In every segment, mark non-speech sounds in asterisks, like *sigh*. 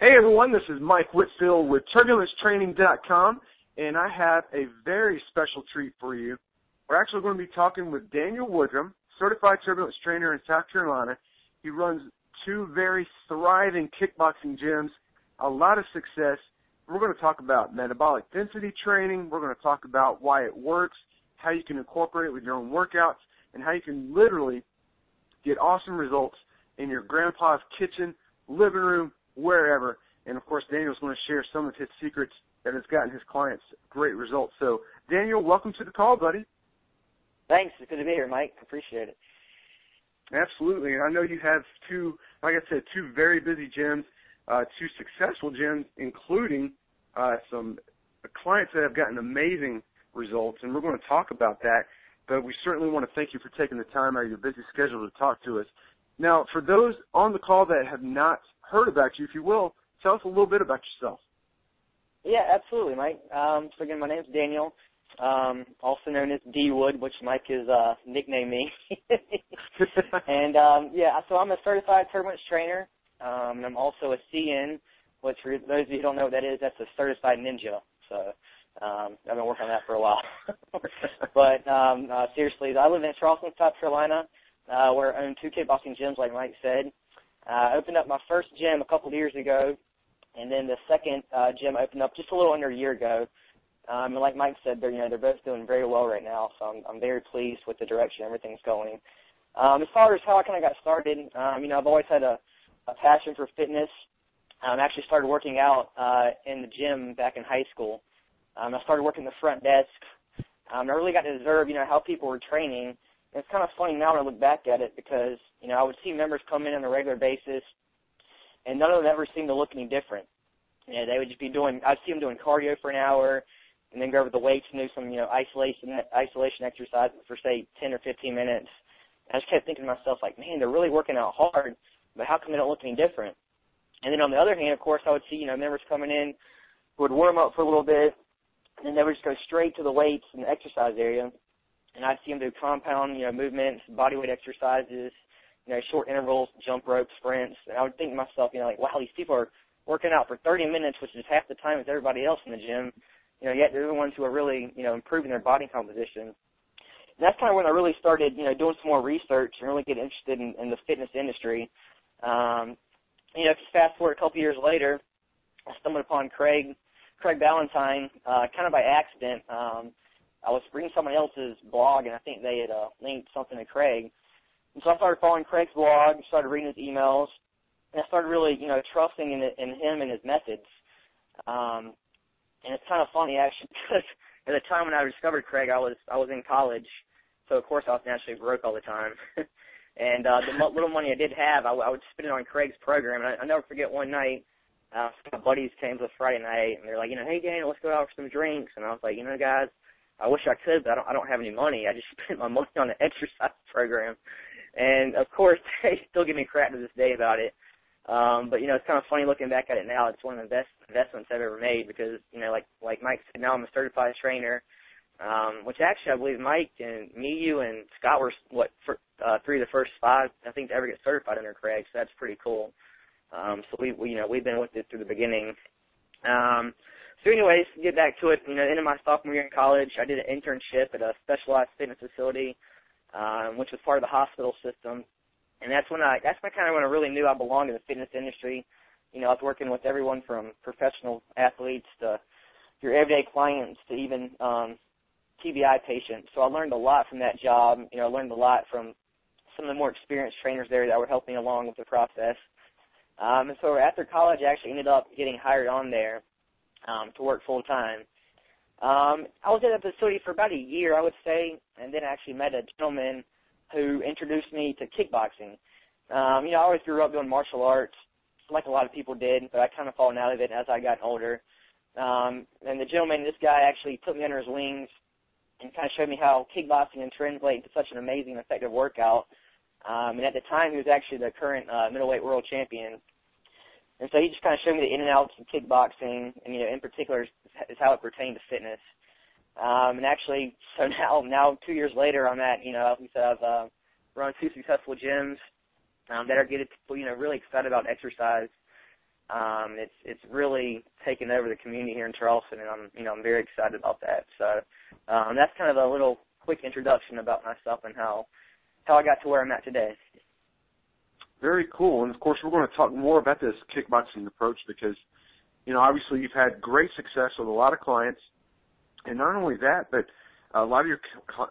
Hey everyone, this is Mike Whitfield with TurbulenceTraining.com, and I have a very special treat for you. We're actually going to be talking with Daniel Woodrum, certified turbulence trainer in South Carolina. He runs two very thriving kickboxing gyms, a lot of success. We're going to talk about metabolic density training. We're going to talk about why it works, how you can incorporate it with your own workouts, and how you can literally get awesome results in your grandpa's kitchen, living room, wherever. And of course, Daniel's going to share some of his secrets that has gotten his clients great results. So, Daniel, welcome to the call, buddy. Thanks. It's good to be here, Mike. Appreciate it. Absolutely. And I know you have two, like I said, two very busy gyms, uh, two successful gyms, including uh, some clients that have gotten amazing results. And we're going to talk about that. But we certainly want to thank you for taking the time out of your busy schedule to talk to us. Now, for those on the call that have not heard about you, if you will, tell us a little bit about yourself. Yeah, absolutely, Mike. Um, so again, my name's Daniel, um, also known as D Wood, which Mike has uh, nicknamed me. *laughs* and um, yeah, so I'm a certified turbulence trainer, um, and I'm also a CN, which for those of you who don't know what that is, that's a certified ninja. So um, I've been working on that for a while. *laughs* but um, uh, seriously, I live in Charleston, South Carolina, uh, where I own two kickboxing gyms, like Mike said. I uh, opened up my first gym a couple of years ago, and then the second uh, gym opened up just a little under a year ago. Um, and like Mike said, they're you know they're both doing very well right now, so I'm I'm very pleased with the direction everything's going. Um, as far as how I kind of got started, um, you know I've always had a, a passion for fitness. Um, I actually started working out uh, in the gym back in high school. Um, I started working the front desk. Um, I really got to observe, you know, how people were training it's kind of funny now when I look back at it because, you know, I would see members come in on a regular basis and none of them ever seemed to look any different. You know, they would just be doing, I'd see them doing cardio for an hour and then go over the weights and do some, you know, isolation, isolation exercises for say 10 or 15 minutes. And I just kept thinking to myself like, man, they're really working out hard, but how come they don't look any different? And then on the other hand, of course, I would see, you know, members coming in who would warm up for a little bit and then they would just go straight to the weights and the exercise area and I'd see them do compound, you know, movements, body weight exercises, you know, short intervals, jump rope, sprints. And I would think to myself, you know, like, wow, these people are working out for 30 minutes, which is half the time as everybody else in the gym. You know, yet they're the ones who are really, you know, improving their body composition. And that's kind of when I really started, you know, doing some more research and really getting interested in, in the fitness industry. Um, you know, just fast forward a couple years later, I stumbled upon Craig, Craig Ballantyne, uh, kind of by accident. Um, I was reading someone else's blog, and I think they had uh, linked something to Craig. And so I started following Craig's blog, started reading his emails, and I started really, you know, trusting in, in him and his methods. Um, and it's kind of funny actually *laughs* because at the time when I discovered Craig, I was I was in college, so of course I was naturally broke all the time. *laughs* and uh, the little money I did have, I, I would spend it on Craig's program. And I, I never forget one night, uh, my buddies came to Friday night, and they're like, you know, hey gang, let's go out for some drinks. And I was like, you know, guys, I wish I could, but I don't, I don't have any money. I just *laughs* spent my money on the exercise *laughs* program. And of course, *laughs* they still give me crap to this day about it. Um, but you know, it's kind of funny looking back at it now. It's one of the best investments I've ever made because, you know, like, like Mike said, now I'm a certified trainer. Um, which actually I believe Mike and me, you and Scott were what for, uh, three of the first five I think to ever get certified under Craig. So that's pretty cool. Um, so we, we, you know, we've been with it through the beginning. Um, so anyways, get back to it, you know, into my sophomore year in college, I did an internship at a specialized fitness facility, um, which was part of the hospital system. And that's when I, that's my kind of when I really knew I belonged in the fitness industry. You know, I was working with everyone from professional athletes to your everyday clients to even, um, TBI patients. So I learned a lot from that job. You know, I learned a lot from some of the more experienced trainers there that were helping along with the process. Um, and so after college, I actually ended up getting hired on there um, to work full time. Um, I was at the facility for about a year, I would say, and then I actually met a gentleman who introduced me to kickboxing. Um, you know, I always grew up doing martial arts, like a lot of people did, but I kind of fallen out of it as I got older. Um, and the gentleman, this guy actually took me under his wings and kind of showed me how kickboxing can translate into such an amazing, effective workout. Um, and at the time, he was actually the current uh, middleweight world champion. And so he just kind of showed me the in and outs of kickboxing, and you know, in particular, is, how it pertained to fitness. Um, and actually, so *laughs* now, now two years later, I'm at, you know, we said, I've uh, run two successful gyms um, that are getting people, you know, really excited about exercise. Um, it's it's really taken over the community here in Charleston, and I'm you know I'm very excited about that. So um, that's kind of a little quick introduction about myself and how how I got to where I'm at today. Very cool, and of course we're going to talk more about this kickboxing approach because you know obviously you've had great success with a lot of clients, and not only that, but a lot of your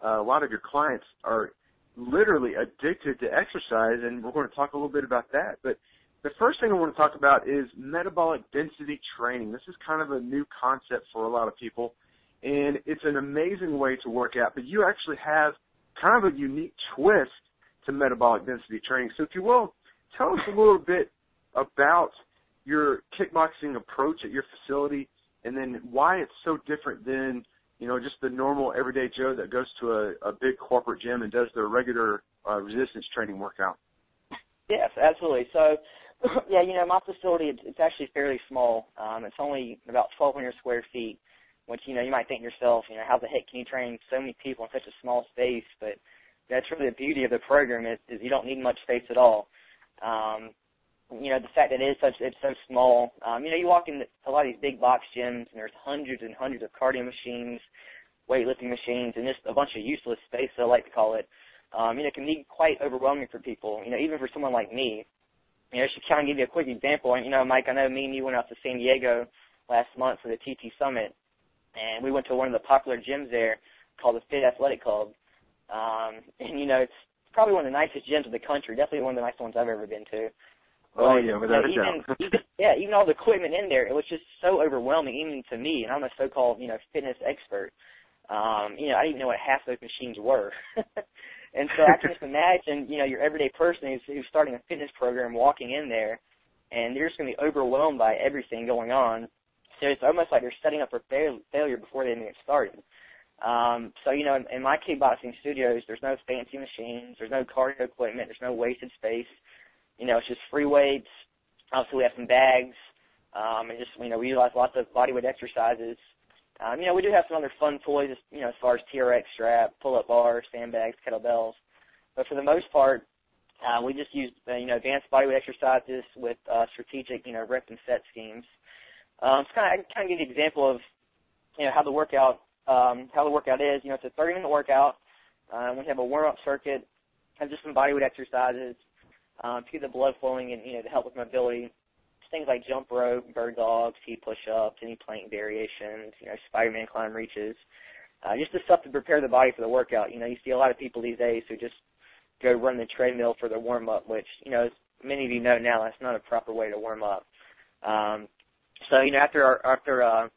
a lot of your clients are literally addicted to exercise, and we're going to talk a little bit about that, but the first thing I want to talk about is metabolic density training. This is kind of a new concept for a lot of people, and it's an amazing way to work out. But you actually have kind of a unique twist to metabolic density training. So, if you will, tell us a little bit about your kickboxing approach at your facility, and then why it's so different than you know just the normal everyday Joe that goes to a, a big corporate gym and does their regular uh, resistance training workout. Yes, absolutely. So *clears throat* yeah, you know, my facility it's, it's actually fairly small. Um, it's only about 1,200 square feet, which you know you might think yourself, you know, how the heck can you train so many people in such a small space? But that's really the beauty of the program is, is you don't need much space at all. Um, you know, the fact that it is such it's so small. Um, you know, you walk in a lot of these big box gyms and there's hundreds and hundreds of cardio machines, weightlifting machines, and just a bunch of useless space, I like to call it. Um, you know, it can be quite overwhelming for people. You know, even for someone like me, you know, I should kind of give you a quick example. And, You know, Mike, I know me and you went out to San Diego last month for the TT Summit, and we went to one of the popular gyms there called the Fit Athletic Club. Um, *laughs* and you know, it's probably one of the nicest gyms in the country. Definitely one of the nicest ones I've ever been to. Oh yeah, without a even, doubt. even, yeah, even all the equipment in there, it was just so overwhelming, even to me. And I'm a so-called, you know, fitness expert. Um, you know, I didn't know what half those machines were. *laughs* And so I can just *laughs* imagine, you know, your everyday person who's, who's starting a fitness program walking in there, and they're just going to be overwhelmed by everything going on. So it's almost like they're setting up for fail- failure before they even get started. Um, so you know, in, in my kickboxing studios, there's no fancy machines, there's no cardio equipment, there's no wasted space. You know, it's just free weights. Obviously, we have some bags, um, and just you know, we utilize lots of bodyweight exercises um, you know, we do have some other fun toys, you know, as far as TRX strap, pull-up bars, sandbags, kettlebells. But for the most part, uh, we just use, uh, you know, advanced bodyweight exercises with uh, strategic, you know, rep and set schemes. Um, so kind of, I kind of give you an example of, you know, how the workout, um, how the workout is. You know, it's a 30-minute workout. Uh, we have a warm-up circuit, have just some bodyweight exercises um, to get the blood flowing and, you know, to help with mobility things like jump rope, bird dogs, T push-ups, any plank variations, you know, Spider-Man climb reaches. Uh, just the stuff to prepare the body for the workout. You know, you see a lot of people these days who just go run the treadmill for their warm-up, which, you know, as many of you know now, that's not a proper way to warm up. Um, so, you know, after our, after, uh,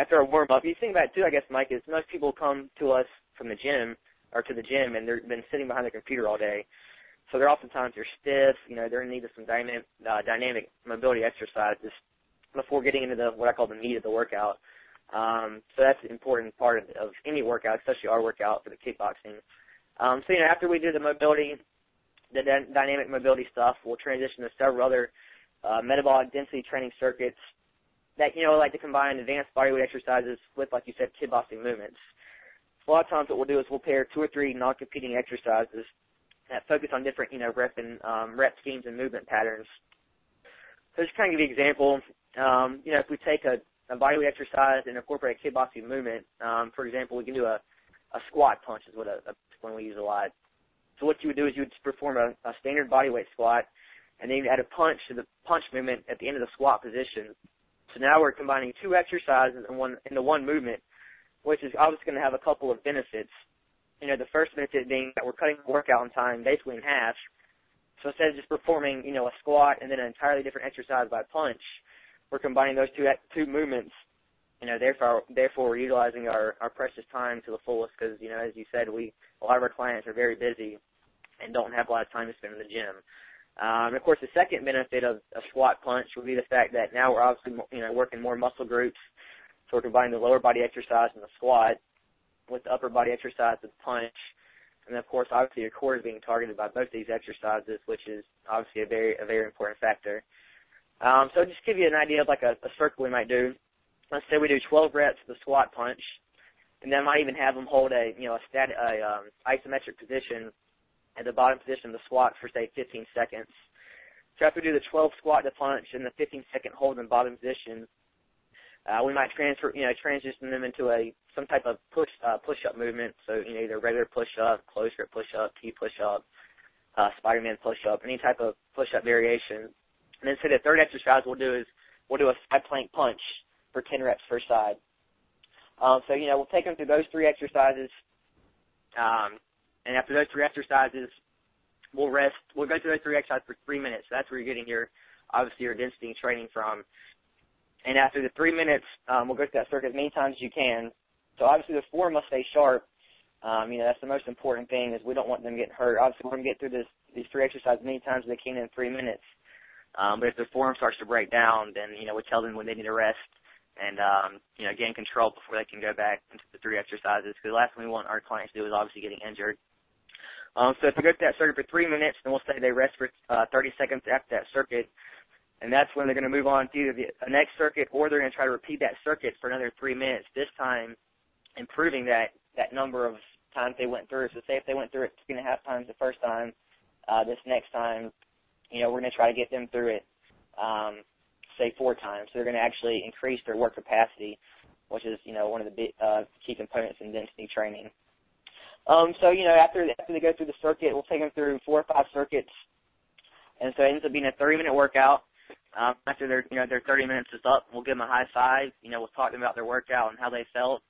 after our warm up, you think about it too, I guess, Mike, is most people come to us from the gym or to the gym and they've been sitting behind the computer all day. So they're oftentimes they're stiff. You know, they're in need of some dynamic uh, dynamic mobility exercises before getting into the what I call the meat of the workout. Um, so that's an important part of, of any workout, especially our workout for the kickboxing. Um, so you know, after we do the mobility, the d- dynamic mobility stuff, we'll transition to several other uh, metabolic density training circuits that you know like to combine advanced bodyweight exercises with, like you said, kickboxing movements. So a lot of times, what we'll do is we'll pair two or three non-competing exercises that focus on different, you know, rep and um, rep schemes and movement patterns. So just kind of give you an example. Um, you know, if we take a, a bodyweight exercise and incorporate a kickboxing movement, um, for example, we can do a, a squat punch is what a, a one we use a lot. So what you would do is you would perform a, a standard bodyweight squat, and then you add a punch to the punch movement at the end of the squat position. So now we're combining two exercises in one into one movement, which is obviously going to have a couple of benefits you know, the first benefit being that we're cutting workout time basically in half. So instead of just performing, you know, a squat and then an entirely different exercise by punch, we're combining those two two movements. You know, therefore, therefore we're utilizing our our precious time to the fullest because, you know, as you said, we a lot of our clients are very busy and don't have a lot of time to spend in the gym. Um, of course, the second benefit of a squat punch would be the fact that now we're obviously, you know, working more muscle groups. So we're combining the lower body exercise and the squat with the upper body exercise with punch. And of course, obviously, your core is being targeted by both these exercises, which is obviously a very a very important factor. Um, so just give you an idea of like a, a circle we might do. Let's say we do 12 reps of the squat punch, and then I might even have them hold a you know a stat a um, isometric position at the bottom position of the squat for say 15 seconds. So after we do the 12 squat to punch and the 15 second hold in bottom position, uh, we might transfer, you know, transition them into a some type of push uh, push up movement. So you know, either regular push up, close grip push up, T push up, uh, Spider-Man push up, any type of push up variation. And then so the third exercise we'll do is we'll do a side plank punch for 10 reps per side. Um, so you know, we'll take them through those three exercises. Um, and after those three exercises, we'll rest. We'll go through those three exercises for three minutes. So that's where you're getting your obviously your density training from. And after the three minutes, um, we'll go through that circuit as many times as you can. So obviously the form must stay sharp. Um, you know, that's the most important thing is we don't want them getting hurt. Obviously we're going to get through this, these three exercises many times as they can in three minutes. Um, but if their form starts to break down, then, you know, we tell them when they need to rest and, um, you know, gain control before they can go back into the three exercises. Because the last thing we want our clients to do is obviously getting injured. Um, so if we go through that circuit for three minutes, then we'll say they rest for uh, 30 seconds after that circuit and that's when they're going to move on to either the next circuit or they're going to try to repeat that circuit for another three minutes. This time, improving that that number of times they went through. So say if they went through it three and a half times the first time, uh, this next time, you know, we're going to try to get them through it, um, say four times. So they're going to actually increase their work capacity, which is you know one of the big, uh, key components in density training. Um, so you know after after they go through the circuit, we'll take them through four or five circuits, and so it ends up being a 30 minute workout. Um, after their you know their 30 minutes is up, we'll give them a high five. You know, we'll talk to them about their workout and how they felt.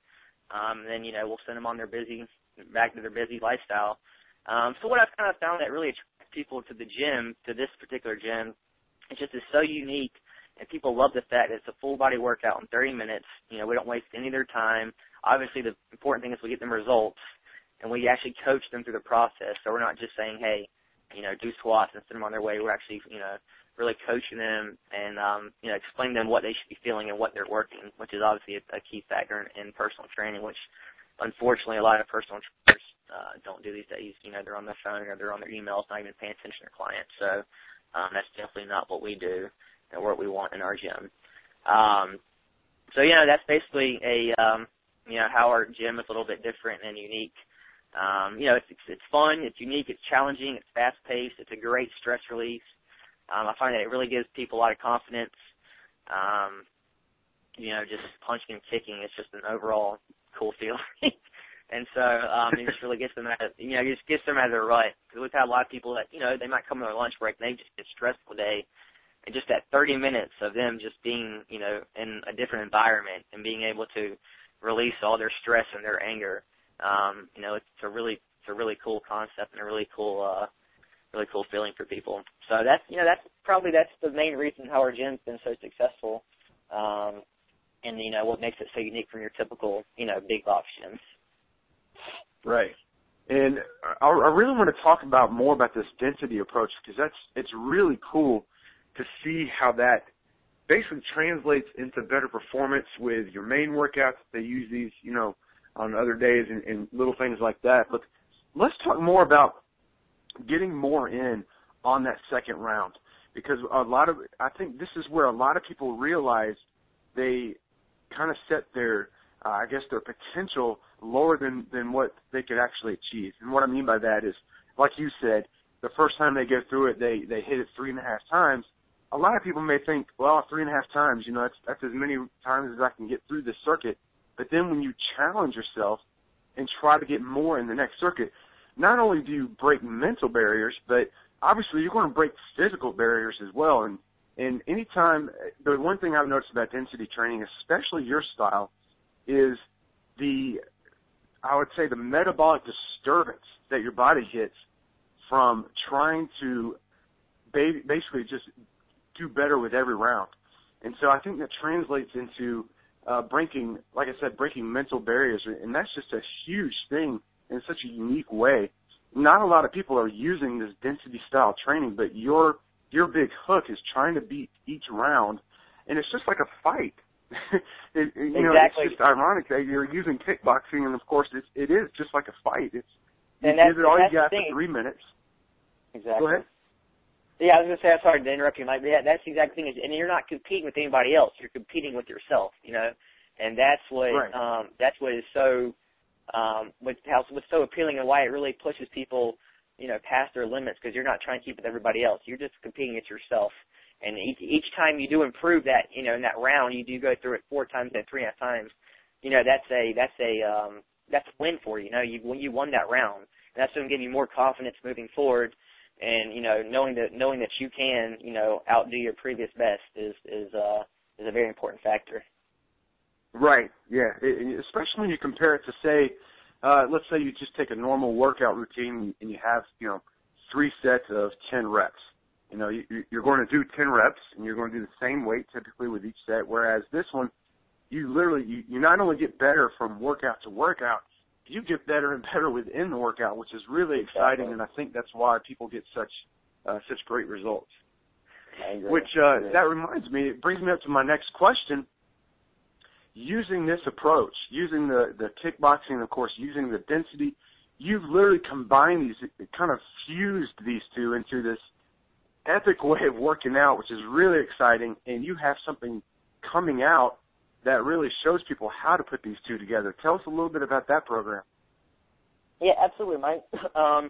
Um, and then you know we'll send them on their busy back to their busy lifestyle. Um, so what I've kind of found that really attracts people to the gym, to this particular gym, it's just it's so unique, and people love the fact that it's a full body workout in 30 minutes. You know, we don't waste any of their time. Obviously, the important thing is we get them results, and we actually coach them through the process. So we're not just saying, hey, you know, do squats and send them on their way. We're actually, you know, really coaching them and um, you know explaining them what they should be feeling and what they're working, which is obviously a, a key factor in, in personal training, which unfortunately a lot of personal trainers uh, don't do these days. You know, they're on their phone or they're on their emails, not even paying attention to their clients. So um, that's definitely not what we do and what we want in our gym. Um, so you know, that's basically a um, you know how our gym is a little bit different and unique. Um, you know, it's, it's it's fun, it's unique, it's challenging, it's fast paced, it's a great stress release. Um, I find that it really gives people a lot of confidence. Um, you know, just punching and kicking is just an overall cool *laughs* feeling. and so um, it just really gets them out of, you know, it just gets them out of their rut. Because we've had a lot of people that, you know, they might come on their lunch break and they just get stressful day. And just that 30 minutes of them just being, you know, in a different environment and being able to release all their stress and their anger, um, you know, it's a really, it's a really cool concept and a really cool, uh, really cool feeling for people. So that's you know that's probably that's the main reason how our gym's been so successful, um, and you know what makes it so unique from your typical you know big box gyms. Right. And I, I really want to talk about more about this density approach because that's it's really cool to see how that basically translates into better performance with your main workouts. They use these, you know, on other days and, and little things like that. But let's talk more about getting more in on that second round because a lot of I think this is where a lot of people realize they kind of set their uh, I guess their potential lower than than what they could actually achieve. And what I mean by that is, like you said, the first time they go through it, they they hit it three and a half times. A lot of people may think, well, three and a half times, you know, that's that's as many times as I can get through this circuit. But then when you challenge yourself and try to get more in the next circuit, not only do you break mental barriers, but obviously you're going to break physical barriers as well. And and anytime, the one thing I've noticed about density training, especially your style, is the I would say the metabolic disturbance that your body gets from trying to basically just do better with every round. And so I think that translates into uh, breaking, like I said, breaking mental barriers, and that's just a huge thing in such a unique way. Not a lot of people are using this density style training, but your your big hook is trying to beat each round, and it's just like a fight. *laughs* it, you exactly. know, it's just ironic that you're using kickboxing, and of course, it's, it is just like a fight. It's you and give it all you got for three minutes. Exactly. Go ahead. Yeah, I was gonna say, I'm sorry to interrupt you, Mike. But yeah, that's the exact thing. Is, and you're not competing with anybody else. You're competing with yourself. You know, and that's what right. um that's what is so um, with how what's so appealing and why it really pushes people you know, past their limits because you're not trying to keep with everybody else. You're just competing against yourself. And each, each time you do improve that, you know, in that round, you do go through it four times and three and a half times. You know, that's a that's a um, that's a win for you. You know, you you won that round, and that's going to give you more confidence moving forward. And you know, knowing that knowing that you can, you know, outdo your previous best is is uh, is a very important factor. Right. Yeah. It, especially when you compare it to say, uh, let's say you just take a normal workout routine and you have, you know, three sets of ten reps you know, you, you're going to do 10 reps and you're going to do the same weight typically with each set. Whereas this one, you literally, you, you not only get better from workout to workout, you get better and better within the workout, which is really exciting. Exactly. And I think that's why people get such, uh, such great results. Which, uh, that reminds me, it brings me up to my next question. Using this approach, using the, the kickboxing, of course, using the density, you've literally combined these, kind of fused these two into this epic way of working out, which is really exciting, and you have something coming out that really shows people how to put these two together. Tell us a little bit about that program. Yeah, absolutely, Mike. *laughs* Um,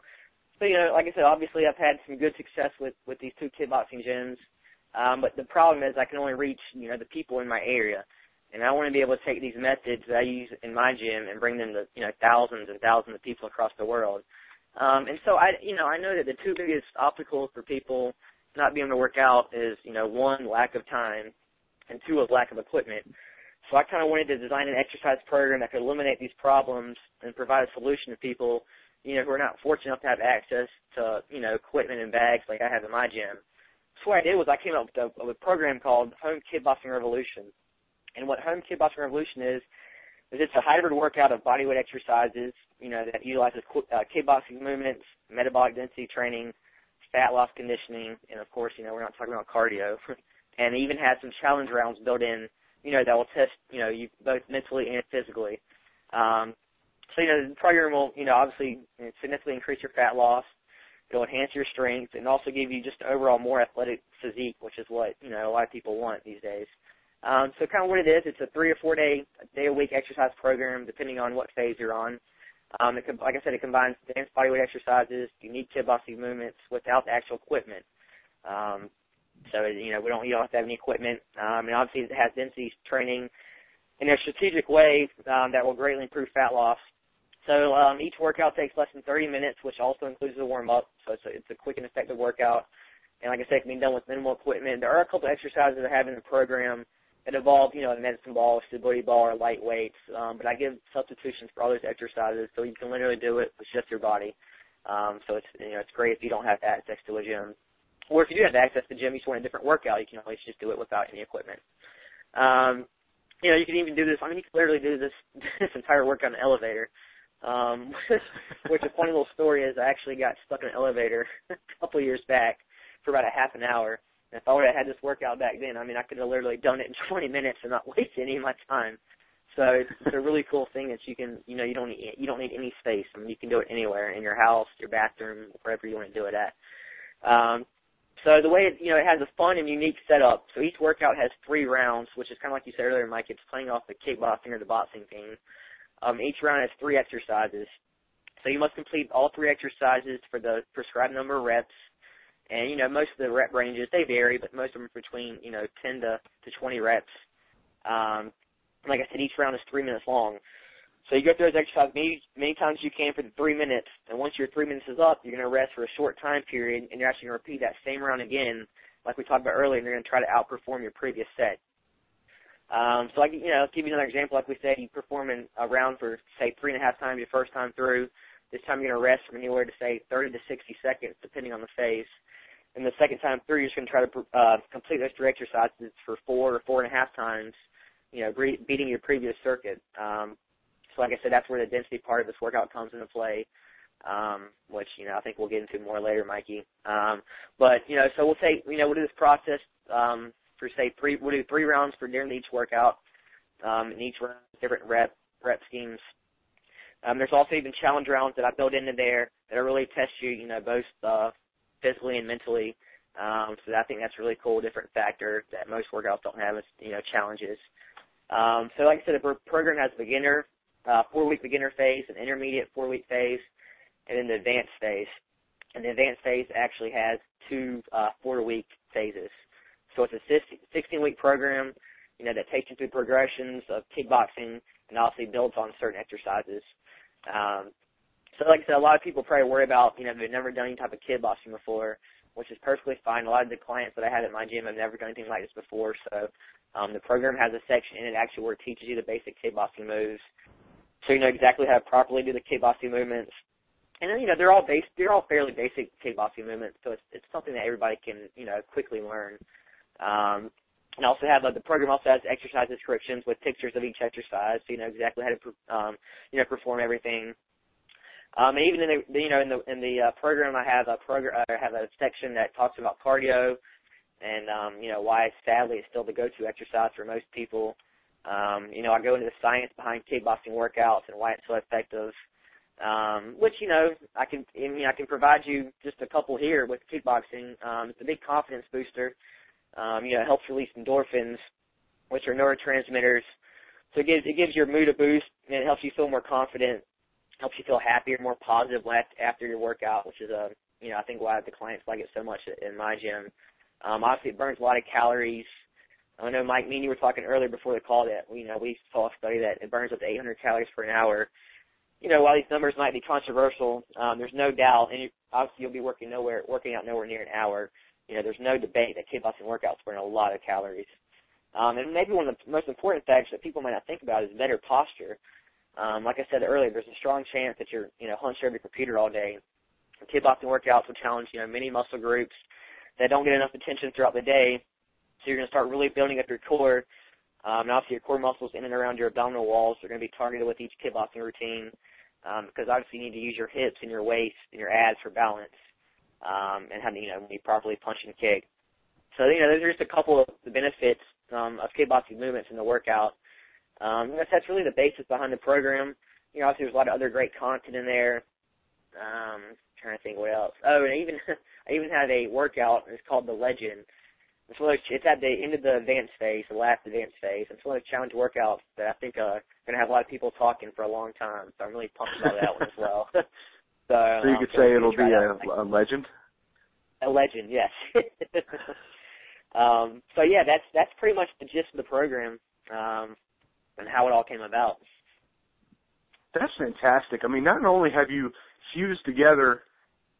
so you know, like I said, obviously I've had some good success with with these two kickboxing gyms, um, but the problem is I can only reach you know the people in my area, and I want to be able to take these methods that I use in my gym and bring them to you know thousands and thousands of people across the world. Um, and so I, you know, I know that the two biggest obstacles for people not being able to work out is, you know, one, lack of time, and two, a lack of equipment. So I kind of wanted to design an exercise program that could eliminate these problems and provide a solution to people, you know, who are not fortunate enough to have access to, you know, equipment and bags like I have in my gym. So what I did was I came up with a, with a program called Home Kickboxing Revolution. And what Home Kickboxing Revolution is, is it's a hybrid workout of bodyweight exercises, you know, that utilizes uh, kickboxing movements, metabolic density training, fat loss conditioning, and of course, you know, we're not talking about cardio. *laughs* and even has some challenge rounds built in, you know, that will test, you know, you both mentally and physically. Um, so, you know, the program will, you know, obviously significantly increase your fat loss. It'll enhance your strength and also give you just overall more athletic physique, which is what, you know, a lot of people want these days. Um, so kind of what it is, it's a three or four day, day a week exercise program depending on what phase you're on. Um, it, like I said, it combines advanced bodyweight exercises, unique kickboxing movements without the actual equipment. Um, so you know we don't you don't have to have any equipment. Um, and obviously it has density training in a strategic way um, that will greatly improve fat loss. So um, each workout takes less than 30 minutes, which also includes the warm up. So it's a, it's a quick and effective workout. And like I said, it can be done with minimal equipment. There are a couple exercises I have in the program it involves, you know, the medicine ball, stability ball, or light weights. Um, but I give substitutions for all those exercises, so you can literally do it with just your body. Um, so it's you know it's great if you don't have access to a gym, or if you do have access to a gym, you just want a different workout, you can always just do it without any equipment. Um, you know, you can even do this. I mean, you can literally do this *laughs* this entire workout in an elevator. Um, *laughs* which a funny little story is, I actually got stuck in an elevator *laughs* a couple years back for about a half an hour And if I would have had this workout back then, I mean, I could have literally done it in 20 minutes and not wasted any of my time. So it's, it's a really cool thing that you can, you know, you don't need, you don't need any space. I mean, you can do it anywhere in your house, your bathroom, wherever you want to do it at. Um, so the way it, you know, it has a fun and unique setup. So each workout has three rounds, which is kind of like you said earlier, Mike. It's playing off the kickboxing or the boxing theme. Um, each round has three exercises. So you must complete all three exercises for the prescribed number of reps and you know, most of the rep ranges they vary, but most of them are between you know 10 to to 20 reps. Um, like I said, each round is three minutes long. So you go through those exercises many many times you can for the three minutes, and once your three minutes is up, you're going to rest for a short time period, and you're actually going to repeat that same round again, like we talked about earlier, and you're going to try to outperform your previous set. Um, so, like you know, give you another example. Like we said, you perform in a round for say three and a half times your first time through. This time you're going to rest from anywhere to say 30 to 60 seconds, depending on the phase. And the second time through, you're just going to try to uh, complete those three exercises for four or four and a half times, you know, beating your previous circuit. Um, so, like I said, that's where the density part of this workout comes into play, um, which you know I think we'll get into more later, Mikey. Um, but you know, so we'll take you know we'll do this process um, for say three we'll do three rounds for during each workout, um, and each round different rep rep schemes. Um, there's also even challenge rounds that I built into there that really test you, you know, both uh, physically and mentally. Um, so I think that's really cool, different factor that most workouts don't have is, you know, challenges. Um, so like I said, the program has beginner, uh, four week beginner phase, an intermediate four week phase, and then the advanced phase. and the advanced phase actually has two uh, four-week phases. So it's a 16-week program, you know, that takes you through progressions of kickboxing and obviously builds on certain exercises. Um, so like I said, a lot of people probably worry about, you know, they've never done any type of kickboxing before, which is perfectly fine. A lot of the clients that I have at my gym have never done anything like this before. So um, the program has a section in it actually where it teaches you the basic kickboxing moves, so you know exactly how to properly do the kickboxing movements. And then, you know, they're all base, they're all fairly basic kickboxing movements, so it's it's something that everybody can, you know, quickly learn. Um, and also have uh, the program also has exercise descriptions with pictures of each exercise, so you know exactly how to, um, you know, perform everything. Um, and even in the, you know, in the in the uh, program, I have a program, I have a section that talks about cardio, and um, you know why sadly it's still the go-to exercise for most people. Um, you know, I go into the science behind kickboxing workouts and why it's so effective. Um, which you know, I can I mean I can provide you just a couple here with kickboxing. Um, it's a big confidence booster. Um, you know, it helps release endorphins, which are neurotransmitters. So it gives it gives your mood a boost and it helps you feel more confident helps you feel happier, more positive after your workout, which is a you know I think why the clients like it so much in my gym. Um, obviously, it burns a lot of calories. I know Mike, me and you were talking earlier before the call that you know we saw a study that it burns up to 800 calories per hour. You know, while these numbers might be controversial, um, there's no doubt, and you, obviously you'll be working nowhere, working out nowhere near an hour. You know, there's no debate that kickboxing workouts burn a lot of calories. Um, and maybe one of the most important facts that people might not think about is better posture. Um, like I said earlier, there's a strong chance that you're, you know, hunched over your computer all day. Kickboxing workouts will challenge, you know, many muscle groups that don't get enough attention throughout the day. So you're going to start really building up your core. Um, and obviously your core muscles in and around your abdominal walls are going to be targeted with each kickboxing routine. Um, because obviously you need to use your hips and your waist and your abs for balance. Um, and have, you know, be properly punch and kick. So, you know, those are just a couple of the benefits, um, of kickboxing movements in the workout. Um, that's, that's really the basis behind the program. You know, obviously there's a lot of other great content in there. Um, trying to think what else. Oh, and I even *laughs* I even had a workout. It's called the Legend. It's one of those, it's at the end of the advanced phase, the last advanced phase. It's one of those challenge workouts that I think uh going to have a lot of people talking for a long time. So I'm really pumped about that one as well. *laughs* so, so you um, could say it'll be a, a legend. A legend, yes. *laughs* um, so yeah, that's that's pretty much the gist of the program. Um, and how it all came about. That's fantastic. I mean, not only have you fused together,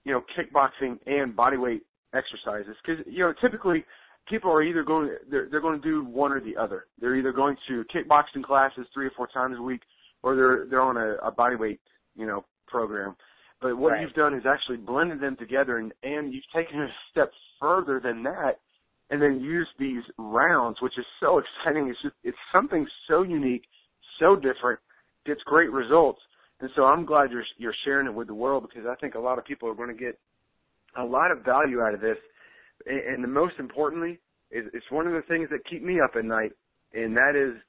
you know, kickboxing and bodyweight exercises, because you know typically people are either going they're they're going to do one or the other. They're either going to kickboxing classes three or four times a week, or they're they're on a, a bodyweight you know program. But what right. you've done is actually blended them together, and and you've taken it a step further than that and then use these rounds, which is so exciting. It's just it's something so unique, so different, gets great results. And so I'm glad you're you're sharing it with the world because I think a lot of people are going to get a lot of value out of this. And, and the most importantly, is it's one of the things that keep me up at night, and that is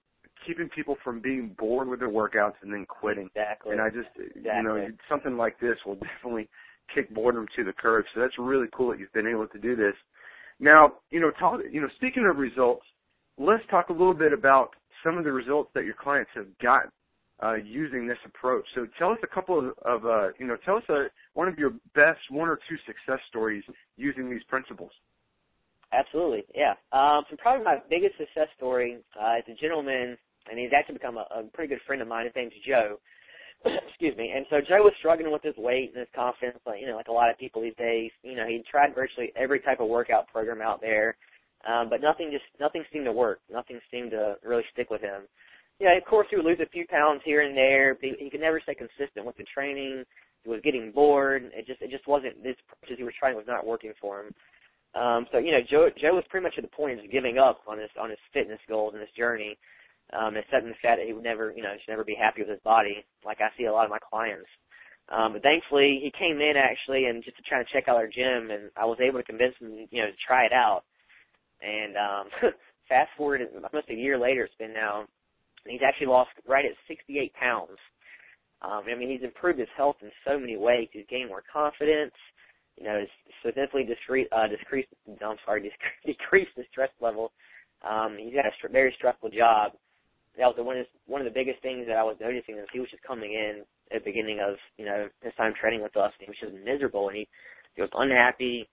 keeping people from being bored with their workouts and then quitting. Exactly. And I just, exactly. you know, something like this will *laughs* definitely kick boredom to the curb. So that's really cool that you've been able to do this. Now, you know, talk, you know, speaking of results, let's talk a little bit about some of the results that your clients have gotten uh, using this approach. So tell us a couple of, of uh, you know, tell us a, one of your best one or two success stories using these principles. Absolutely, yeah. Um, so probably my biggest success story uh, is a gentleman, and he's actually become a, a pretty good friend of mine. His name's Joe. *coughs* excuse me. And so Joe was struggling with his weight and his confidence, like you know, like a lot of people these days. You know, he tried virtually every type of workout program out there, um, but nothing just nothing seemed to work. Nothing seemed to really stick with him. Yeah, of course he would lose a few pounds here and there, but he, he could never stay consistent with the training. He was getting bored. It just it just wasn't this approach he was trying was not working for him. Um, so you know, Joe Joe was pretty much at the point of giving up on his on his fitness goals and his journey um, accepting the fact that he would never, you know, should never be happy with his body, like I see a lot of my clients. Um, but thankfully, he came in actually and just to try to check out our gym, and I was able to convince him, you know, to try it out. And um, *laughs* fast forward, almost a year later, it's been now, he's actually lost right at 68 pounds. Um, I mean, he's improved his health in so many ways. He's gained more confidence. You know, he's significantly decreased, uh, decreased, I'm sorry, *laughs* decreased his stress level. Um, he's got a st- very stressful job that was the one one of the biggest things that I was noticing is he was just coming in at the beginning of you know his time training with us and he was just miserable and he he was unhappy.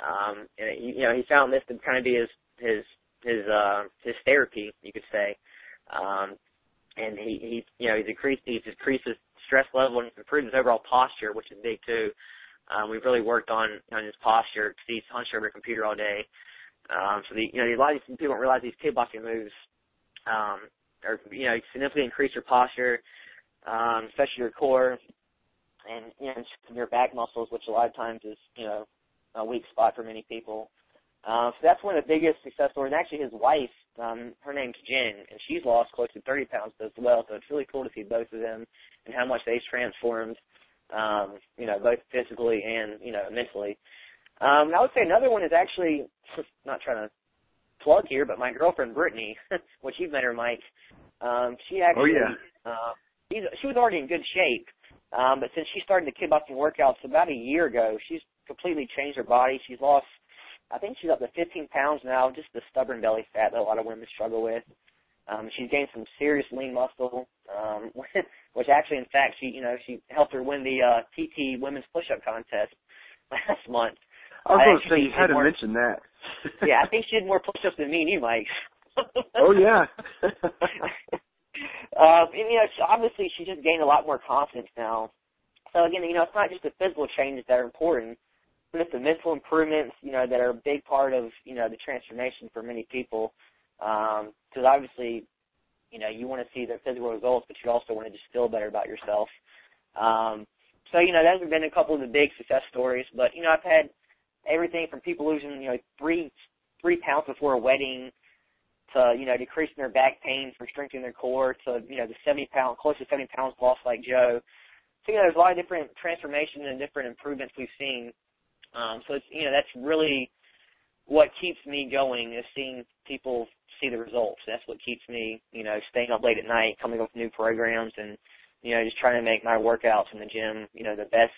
Um, and you know, he found this to kind of be his his his uh his therapy, you could say. Um, and he he you know he's decreased he's decreased his stress level and improved his overall posture, which is big too. Um, we've really worked on on his posture because he's hunched over a computer all day. Um, so the you know a lot of these people don't realize these kickboxing moves um, are you know significantly increase your posture, um, especially your core, and you know your back muscles, which a lot of times is you know a weak spot for many people. Uh, so that's one of the biggest success stories. And actually, his wife, um, her name's Jen, and she's lost close to 30 pounds as well. So it's really cool to see both of them and how much they've transformed, um, you know, both physically and you know mentally. Um, and I would say another one is actually *laughs* not trying to plug here, but my girlfriend Brittany, *laughs* which you've met her, Mike. Um, she actually, oh, yeah. uh, she's, she was already in good shape, um, but since she started the kickboxing workouts about a year ago, she's completely changed her body. She's lost I think she's up to 15 pounds now, just the stubborn belly fat that a lot of women struggle with. Um, she's gained some serious lean muscle, um, *laughs* which actually, in fact, she, you know, she helped her win the uh, TT women's push-up contest *laughs* last month. I was going to say you had to more, mention that. *laughs* yeah, I think she did more push-ups than me and you, Mike. oh yeah. um, and you know, she, obviously, she just gained a lot more confidence now. So again, you know, it's not just the physical changes that are important but the mental improvements, you know, that are a big part of, you know, the transformation for many people. Because um, obviously, you know, you want to see the physical results, but you also want to just feel better about yourself. Um, so, you know, those have been a couple of the big success stories. But, you know, I've had everything from people losing, you know, three three pounds before a wedding to, you know, decreasing their back pain for strengthening their core to, you know, the 70 pound, close to 70 pounds lost like Joe. So, you know, there's a lot of different transformations and different improvements we've seen um, so it's you know that's really what keeps me going is seeing people see the results. That's what keeps me you know staying up late at night, coming up with new programs, and you know just trying to make my workouts in the gym you know the best,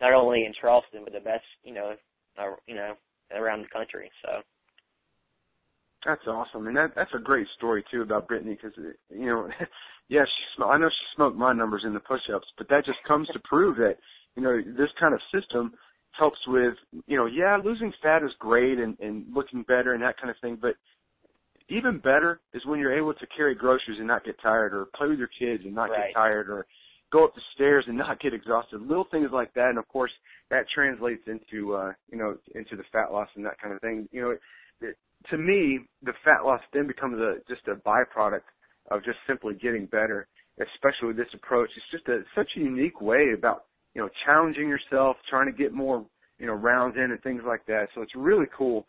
not only in Charleston but the best you know uh, you know around the country. So. That's awesome, and that that's a great story too about Brittany because you know, *laughs* yeah, she sm- I know she smoked my numbers in the push-ups, but that just comes to prove that you know this kind of system helps with you know yeah losing fat is great and and looking better and that kind of thing but even better is when you're able to carry groceries and not get tired or play with your kids and not right. get tired or go up the stairs and not get exhausted. Little things like that and of course that translates into uh you know into the fat loss and that kind of thing. You know it, it, to me the fat loss then becomes a just a byproduct of just simply getting better especially with this approach. It's just a such a unique way about you know, challenging yourself, trying to get more, you know, rounds in and things like that. So it's really cool.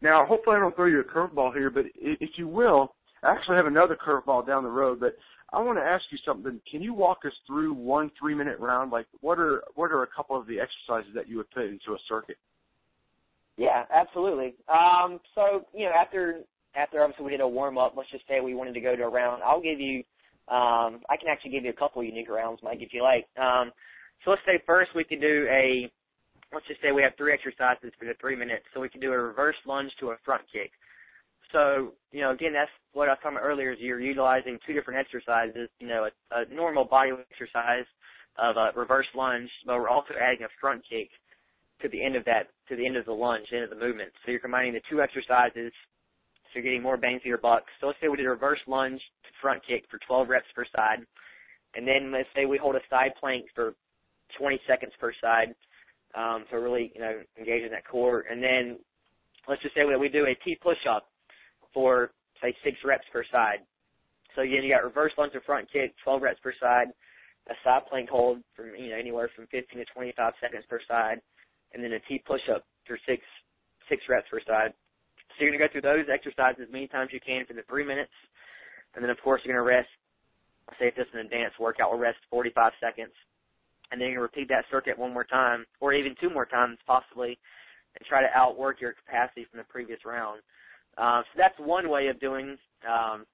Now, hopefully I don't throw you a curveball here, but if you will, I actually have another curveball down the road, but I want to ask you something. Can you walk us through one three minute round? Like what are what are a couple of the exercises that you would put into a circuit? Yeah, absolutely. Um, so, you know, after after obviously we did a warm up, let's just say we wanted to go to a round, I'll give you um I can actually give you a couple unique rounds, Mike, if you like. Um so let's say first we could do a, let's just say we have three exercises for the three minutes. So we could do a reverse lunge to a front kick. So, you know, again, that's what I was talking about earlier is you're utilizing two different exercises, you know, a, a normal body exercise of a reverse lunge, but we're also adding a front kick to the end of that, to the end of the lunge, end of the movement. So you're combining the two exercises, so you're getting more bang for your buck. So let's say we did a reverse lunge to front kick for 12 reps per side. And then let's say we hold a side plank for 20 seconds per side um, to really you know engage in that core. And then let's just say that we do a T push up for say six reps per side. So again, you got reverse lunge to front kick, 12 reps per side, a side plank hold from you know anywhere from 15 to 25 seconds per side, and then a T push up for six six reps per side. So you're gonna go through those exercises as many times you can for the three minutes, and then of course you're gonna rest. Say if this is an advanced workout, we'll rest 45 seconds, and then you repeat that circuit one more time, or even two more times possibly, and try to outwork your capacity from the previous round. Uh, so that's one way of doing um,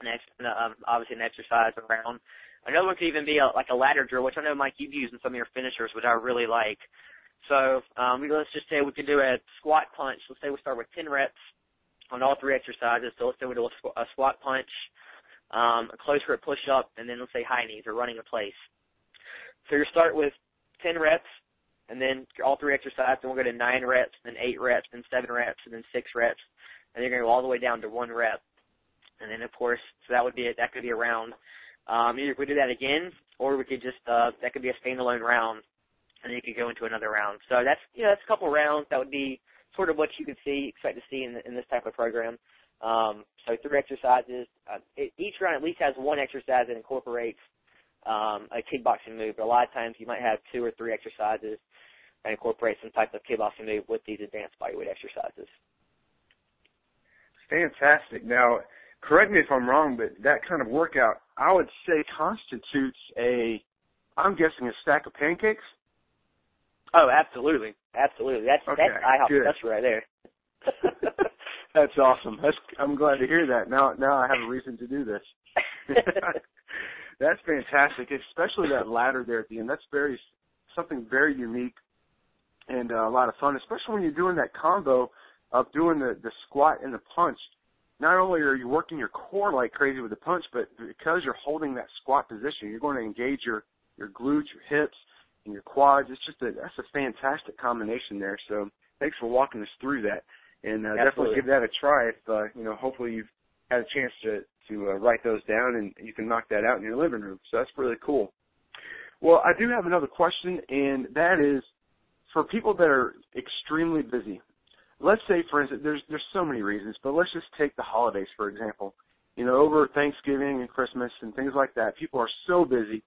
an ex- um, obviously an exercise around. Another one could even be a, like a ladder drill, which I know Mike you've used in some of your finishers, which I really like. So um, we, let's just say we could do a squat punch. Let's say we start with 10 reps on all three exercises. So let's say we do a, squ- a squat punch, um, a close grip push up, and then let's say high knees or running in place. So you start with 10 reps, and then all three exercises, and we'll go to nine reps, then eight reps, then seven reps, and then six reps, and you're going to go all the way down to one rep. And then of course, so that would be it. that could be a round. Um, either we do that again, or we could just uh, that could be a standalone round, and then you could go into another round. So that's you know that's a couple rounds. That would be sort of what you could see expect to see in, in this type of program. Um, so three exercises. Uh, it, each round at least has one exercise that incorporates um, a kickboxing move. But a lot of times you might have two or three exercises that incorporate some type of kickboxing move with these advanced bodyweight exercises. Fantastic. Now, correct me if I'm wrong, but that kind of workout, I would say, constitutes a, I'm guessing, a stack of pancakes. Oh, absolutely, absolutely. That's okay, that's IHOP good. special right there. *laughs* that's awesome. That's I'm glad to hear that. Now now I have a reason to do this. *laughs* that's fantastic, especially that ladder there at the end. That's very something very unique and uh, a lot of fun, especially when you're doing that combo of doing the the squat and the punch. Not only are you working your core like crazy with the punch, but because you're holding that squat position, you're going to engage your your glutes, your hips, and your quads. It's just a that's a fantastic combination there. So thanks for walking us through that, and uh, definitely give that a try. If uh, you know, hopefully you've had a chance to to uh, write those down and you can knock that out in your living room. So that's really cool. Well, I do have another question, and that is for people that are extremely busy. Let's say, for instance, there's there's so many reasons, but let's just take the holidays for example. You know, over Thanksgiving and Christmas and things like that, people are so busy.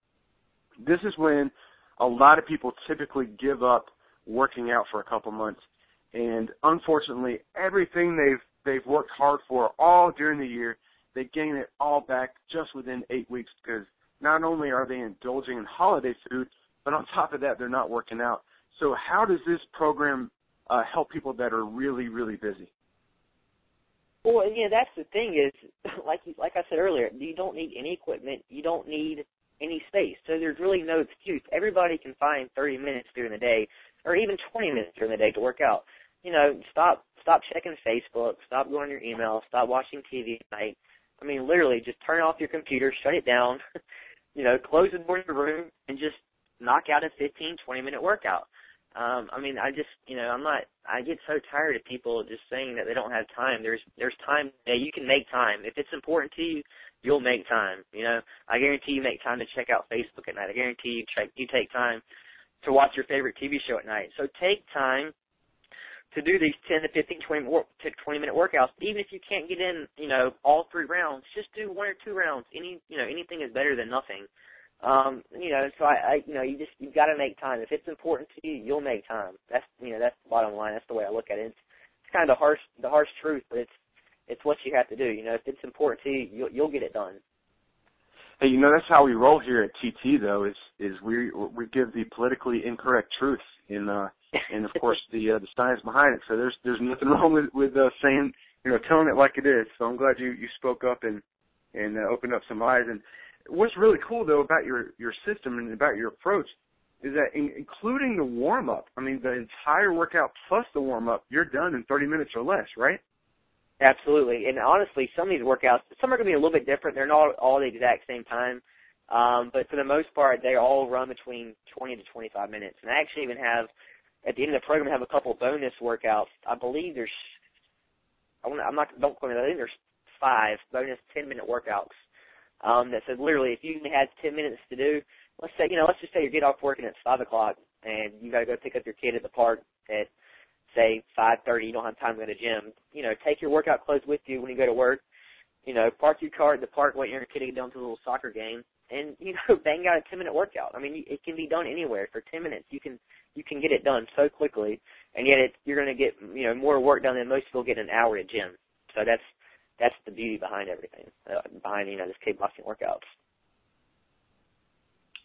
This is when a lot of people typically give up working out for a couple months. And unfortunately, everything they've they've worked hard for all during the year, they gain it all back just within eight weeks because not only are they indulging in holiday food, but on top of that, they're not working out. So how does this program uh, help people that are really, really busy? Well, yeah, that's the thing is, *laughs* like you, like I said earlier, you don't need any equipment. You don't need any space. So there's really no excuse. Everybody can find 30 minutes during the day, or even 20 minutes during the day to work out. You know, stop stop checking Facebook, stop going on your email, stop watching TV at night. I mean, literally, just turn off your computer, shut it down. *laughs* you know, close the door in your room, and just knock out a 15, 20 minute workout. Um, I mean, I just, you know, I'm not. I get so tired of people just saying that they don't have time. There's, there's time. Yeah, you can make time if it's important to you you'll make time. You know, I guarantee you make time to check out Facebook at night. I guarantee you check you take time to watch your favorite TV show at night. So take time to do these 10 to 15, 20, 20 minute workouts. Even if you can't get in, you know, all three rounds, just do one or two rounds. Any, you know, anything is better than nothing. Um, you know, so I, I, you know, you just, you've got to make time. If it's important to you, you'll make time. That's, you know, that's the bottom line. That's the way I look at it. It's, it's kind of the harsh, the harsh truth, but it's, it's what you have to do. You know, if it's important to you, you'll, you'll get it done. Hey, you know that's how we roll here at TT though. Is is we we give the politically incorrect truth in uh and of course the uh, the science behind it. So there's there's nothing *laughs* wrong with with uh, saying you know telling it like it is. So I'm glad you you spoke up and and uh, opened up some eyes. And what's really cool though about your your system and about your approach is that in, including the warm up. I mean the entire workout plus the warm up, you're done in 30 minutes or less, right? Absolutely. And honestly, some of these workouts, some are going to be a little bit different. They're not all the exact same time. Um, but for the most part, they all run between 20 to 25 minutes. And I actually even have, at the end of the program, have a couple bonus workouts. I believe there's, I want I'm not, don't quote me, I think there's five bonus 10 minute workouts. Um, that said literally if you had 10 minutes to do, let's say, you know, let's just say you get off work and it's 5 o'clock and you got to go pick up your kid at the park at say 5:30, you don't have time to go to the gym. You know, take your workout clothes with you when you go to work. You know, park your car at the park while you're getting down to a little soccer game, and you know, *laughs* bang out a 10 minute workout. I mean, it can be done anywhere. For 10 minutes, you can you can get it done so quickly, and yet it, you're going to get you know more work done than most people get in an hour at gym. So that's that's the beauty behind everything, uh, behind you know this kickboxing workouts.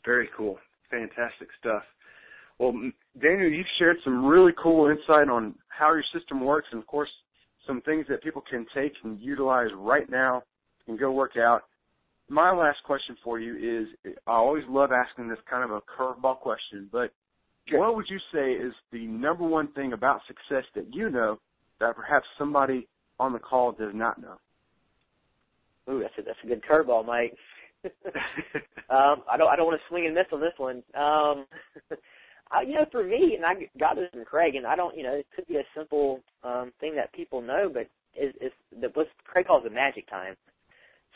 Very cool, fantastic stuff. Well, Daniel, you've shared some really cool insight on how your system works, and of course, some things that people can take and utilize right now and go work out. My last question for you is I always love asking this kind of a curveball question, but what would you say is the number one thing about success that you know that perhaps somebody on the call does not know? Ooh, that's a that's a good curveball, Mike. *laughs* um, I don't I don't want to swing and miss on this one. Um, *laughs* I, you know, for me, and I got this from Craig, and I don't, you know, it could be a simple um, thing that people know, but is is the what Craig calls the magic time.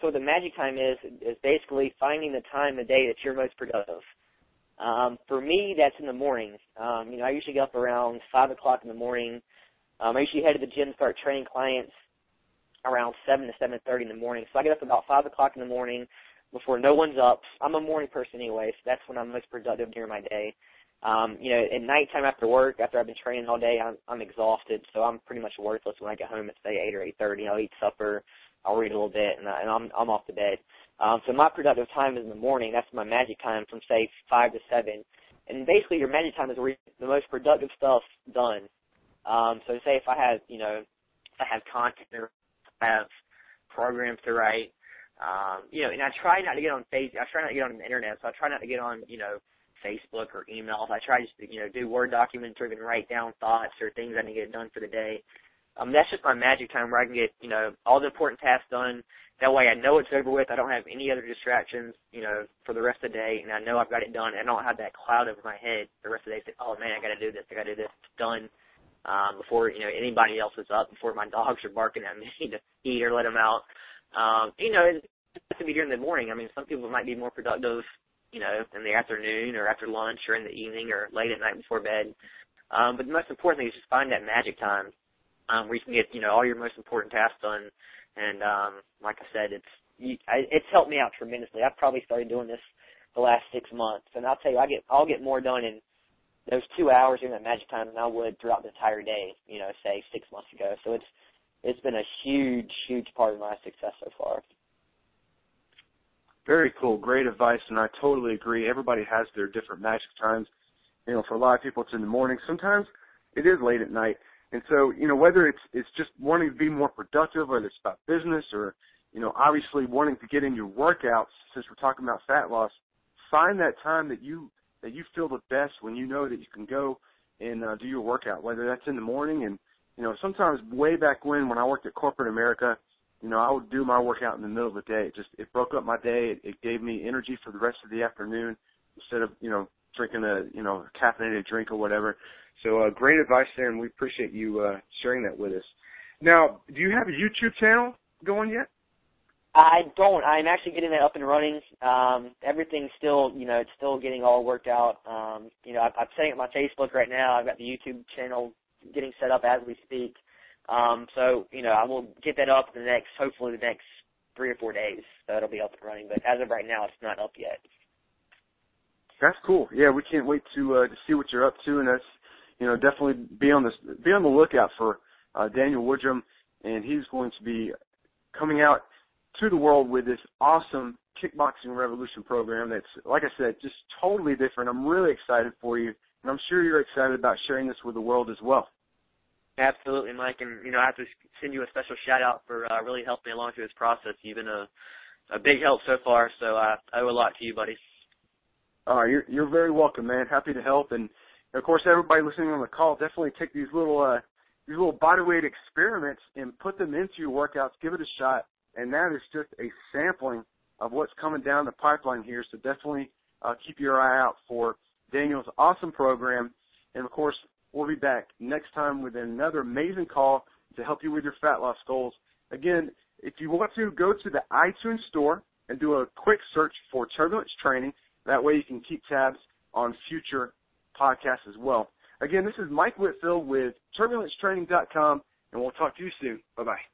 So the magic time is is basically finding the time of day that you're most productive. Um, for me, that's in the morning. Um, you know, I usually get up around five o'clock in the morning. Um, I usually head to the gym, start training clients around seven to seven thirty in the morning. So I get up about five o'clock in the morning before no one's up. I'm a morning person anyway, so that's when I'm most productive during my day. Um, you know, at nighttime after work, after I've been training all day, I'm I'm exhausted, so I'm pretty much worthless when I get home at say eight or eight thirty. I'll eat supper, I'll read a little bit, and, I, and I'm I'm off to bed. Um, so my productive time is in the morning. That's my magic time from say five to seven, and basically your magic time is where the most productive stuff done. Um, so say if I have you know, if I have content or I have programs to write, um, you know, and I try not to get on Facebook. I try not to get on the internet, so I try not to get on you know Facebook or emails. I try just to, you know, do Word documents or even write down thoughts or things I need to get done for the day. Um, that's just my magic time where I can get, you know, all the important tasks done. That way I know it's over with. I don't have any other distractions, you know, for the rest of the day and I know I've got it done. I don't have that cloud over my head the rest of the day. Say, oh man, I gotta do this. I gotta do this. It's done. Um, before, you know, anybody else is up, before my *laughs* dogs are barking at me to eat or let them out. Um, you know, it has to be during the morning. I mean, some people might be more productive you know, in the afternoon or after lunch or in the evening or late at night before bed. Um, but the most important thing is just find that magic time um, where you can get, you know, all your most important tasks done. And um, like I said, it's you, I, it's helped me out tremendously. I've probably started doing this the last six months, and I'll tell you, I get I'll get more done in those two hours during that magic time than I would throughout the entire day. You know, say six months ago. So it's it's been a huge, huge part of my success so far. Very cool. Great advice, and I totally agree. Everybody has their different magic times. You know, for a lot of people, it's in the morning. Sometimes it is late at night. And so, you know, whether it's it's just wanting to be more productive, whether it's about business or, you know, obviously wanting to get in your workouts, since we're talking about fat loss, find that time that you that you feel the best when you know that you can go and uh, do your workout, whether that's in the morning and you know, sometimes way back when when I worked at corporate America, you know, I would do my workout in the middle of the day. It just it broke up my day. It, it gave me energy for the rest of the afternoon instead of you know drinking a you know caffeinated drink or whatever. So uh, great advice there, and we appreciate you uh, sharing that with us. Now, do you have a YouTube channel going yet? I don't. I'm actually getting that up and running. Um, everything's still, you know, it's still getting all worked out. Um, you know, I'm, I'm setting up my Facebook right now. I've got the YouTube channel getting set up as we speak. Um, so, you know, I will get that up in the next, hopefully the next three or four days. So it'll be up and running. But as of right now, it's not up yet. That's cool. Yeah, we can't wait to uh, to see what you're up to, and that's you know definitely be on this be on the lookout for uh, Daniel Woodrum, and he's going to be coming out to the world with this awesome kickboxing revolution program. That's like I said, just totally different. I'm really excited for you, and I'm sure you're excited about sharing this with the world as well. Absolutely, Mike, and you know I have to send you a special shout out for uh, really helping me along through this process. You've been a a big help so far, so uh, I owe a lot to you, buddy. All right, you're you're very welcome, man. Happy to help, and of course everybody listening on the call definitely take these little uh these little bodyweight experiments and put them into your workouts. Give it a shot, and that is just a sampling of what's coming down the pipeline here. So definitely uh, keep your eye out for Daniel's awesome program, and of course We'll be back next time with another amazing call to help you with your fat loss goals. Again, if you want to, go to the iTunes store and do a quick search for Turbulence Training. That way you can keep tabs on future podcasts as well. Again, this is Mike Whitfield with TurbulenceTraining.com, and we'll talk to you soon. Bye-bye.